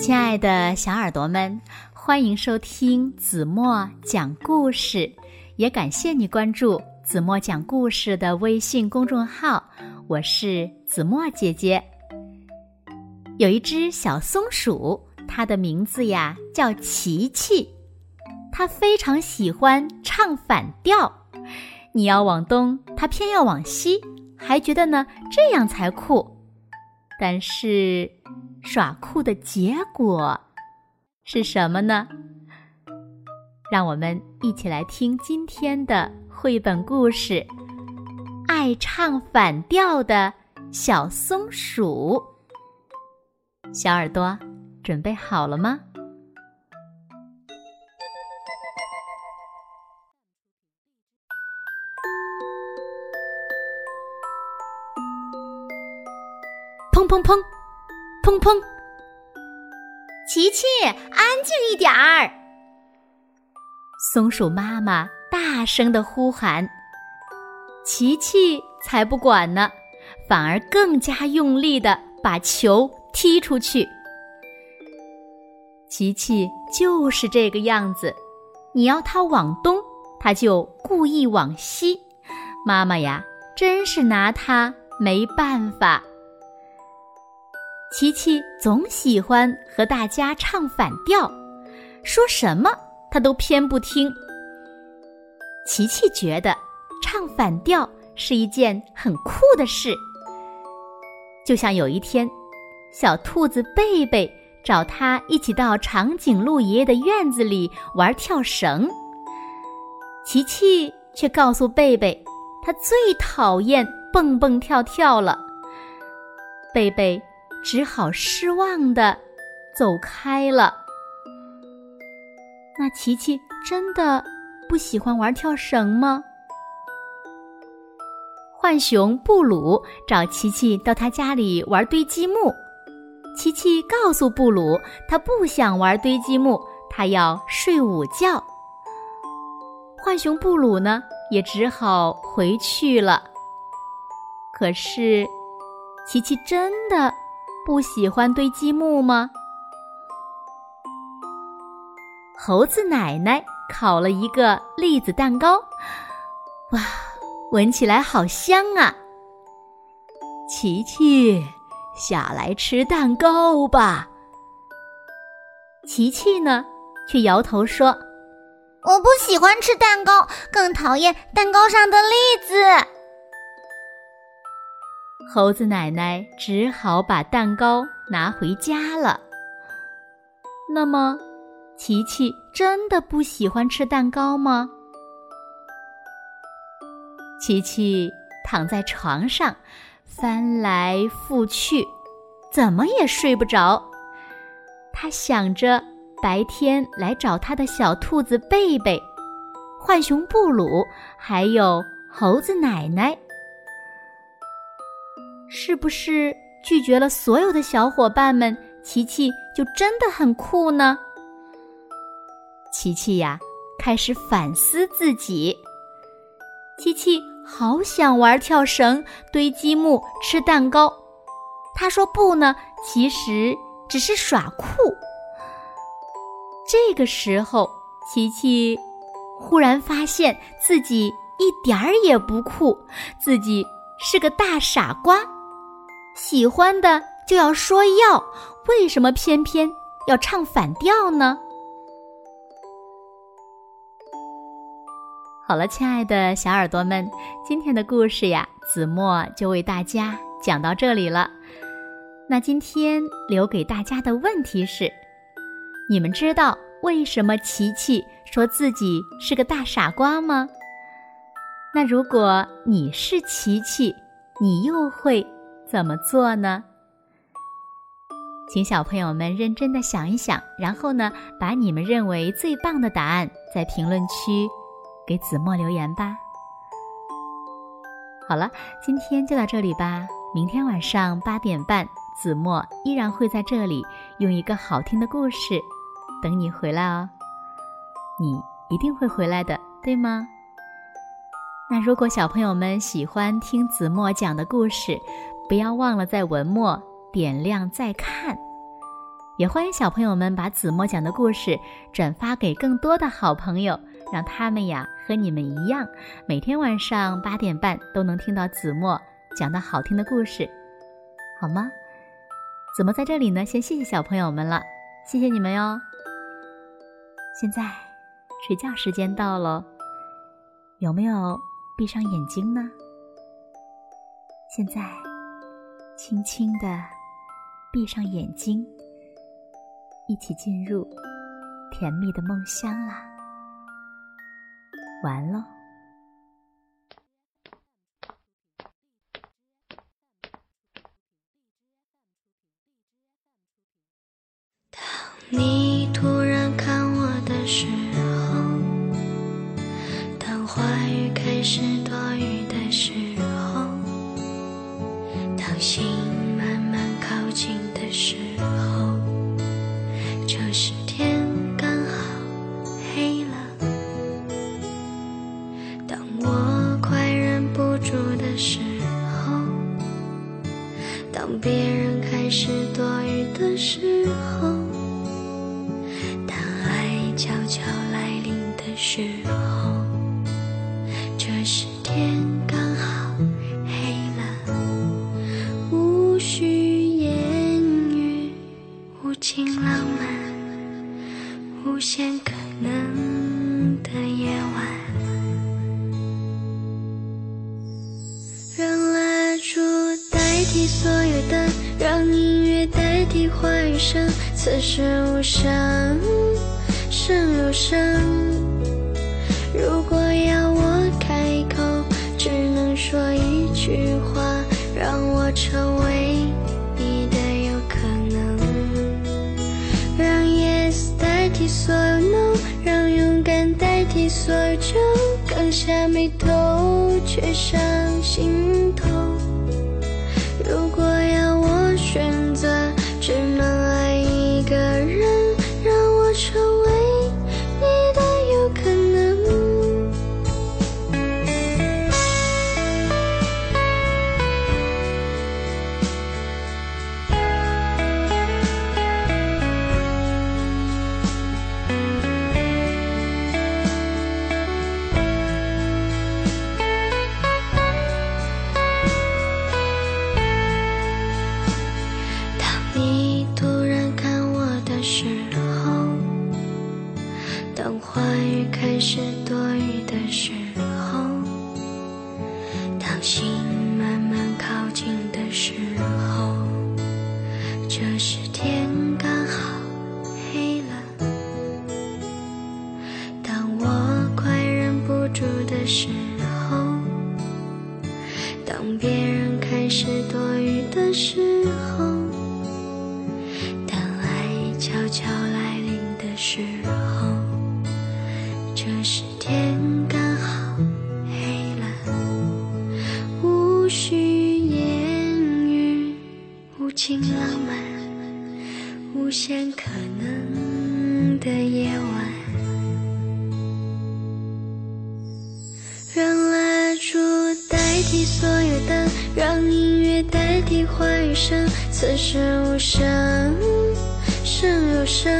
亲爱的小耳朵们，欢迎收听子墨讲故事，也感谢你关注子墨讲故事的微信公众号。我是子墨姐姐。有一只小松鼠，它的名字呀叫琪琪，它非常喜欢唱反调。你要往东，它偏要往西，还觉得呢这样才酷。但是。耍酷的结果是什么呢？让我们一起来听今天的绘本故事《爱唱反调的小松鼠》。小耳朵准备好了吗？砰砰砰！砰！琪琪，安静一点儿！松鼠妈妈大声的呼喊。琪琪才不管呢，反而更加用力的把球踢出去。琪琪就是这个样子，你要它往东，它就故意往西。妈妈呀，真是拿它没办法。琪琪总喜欢和大家唱反调，说什么他都偏不听。琪琪觉得唱反调是一件很酷的事，就像有一天，小兔子贝贝找他一起到长颈鹿爷爷的院子里玩跳绳，琪琪却告诉贝贝，他最讨厌蹦蹦跳跳了。贝贝。只好失望的走开了。那琪琪真的不喜欢玩跳绳吗？浣熊布鲁找琪琪到他家里玩堆积木，琪琪告诉布鲁，他不想玩堆积木，他要睡午觉。浣熊布鲁呢，也只好回去了。可是，琪琪真的。不喜欢堆积木吗？猴子奶奶烤了一个栗子蛋糕，哇，闻起来好香啊！琪琪，下来吃蛋糕吧。琪琪呢，却摇头说：“我不喜欢吃蛋糕，更讨厌蛋糕上的栗子。”猴子奶奶只好把蛋糕拿回家了。那么，琪琪真的不喜欢吃蛋糕吗？琪琪躺在床上，翻来覆去，怎么也睡不着。他想着白天来找他的小兔子贝贝、浣熊布鲁，还有猴子奶奶。是不是拒绝了所有的小伙伴们，琪琪就真的很酷呢？琪琪呀，开始反思自己。琪琪好想玩跳绳、堆积木、吃蛋糕。他说不呢，其实只是耍酷。这个时候，琪琪忽然发现自己一点儿也不酷，自己是个大傻瓜。喜欢的就要说要，为什么偏偏要唱反调呢？好了，亲爱的小耳朵们，今天的故事呀，子墨就为大家讲到这里了。那今天留给大家的问题是：你们知道为什么琪琪说自己是个大傻瓜吗？那如果你是琪琪，你又会？怎么做呢？请小朋友们认真的想一想，然后呢，把你们认为最棒的答案在评论区给子墨留言吧。好了，今天就到这里吧。明天晚上八点半，子墨依然会在这里用一个好听的故事等你回来哦。你一定会回来的，对吗？那如果小朋友们喜欢听子墨讲的故事，不要忘了在文末点亮再看，也欢迎小朋友们把子墨讲的故事转发给更多的好朋友，让他们呀和你们一样，每天晚上八点半都能听到子墨讲的好听的故事，好吗？子墨在这里呢，先谢谢小朋友们了，谢谢你们哟。现在睡觉时间到了，有没有闭上眼睛呢？现在轻轻的闭上眼睛。一起进入甜蜜的梦乡啦！完了。当你突然看我的时候，当话语开始多余时候，当别人开始多余的时候，当爱悄悄来临的时候，这时天刚好黑了，无需言语，无尽浪漫。无限可能代替话语声。此时无声胜有声。如果要我开口，只能说一句话，让我成为你的有可能。让 yes 代替所有 no，让勇敢代替所有就，刚下眉头，却上心头。当话语开始多余的时候，当心慢慢靠近的时候，这时天刚好黑了。当我快忍不住的时候，当别人开始多余的时候。无情浪漫，无限可能的夜晚。让蜡烛代替所有灯，让音乐代替话语声。此时无声胜有声。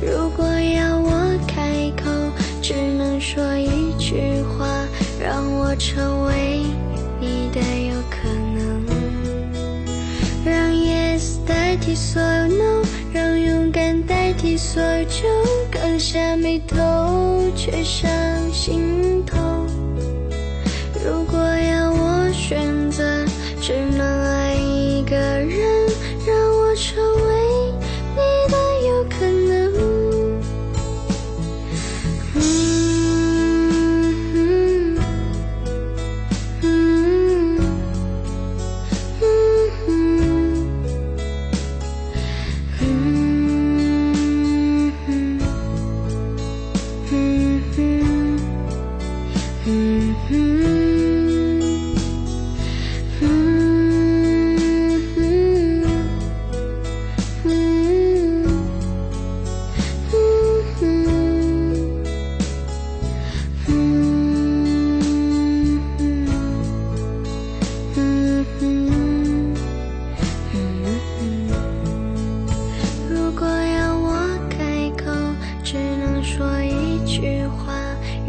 如果要我开口，只能说一句话，让我成为所有 no，让勇敢代替所有就，刚下眉头，却上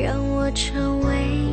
让我成为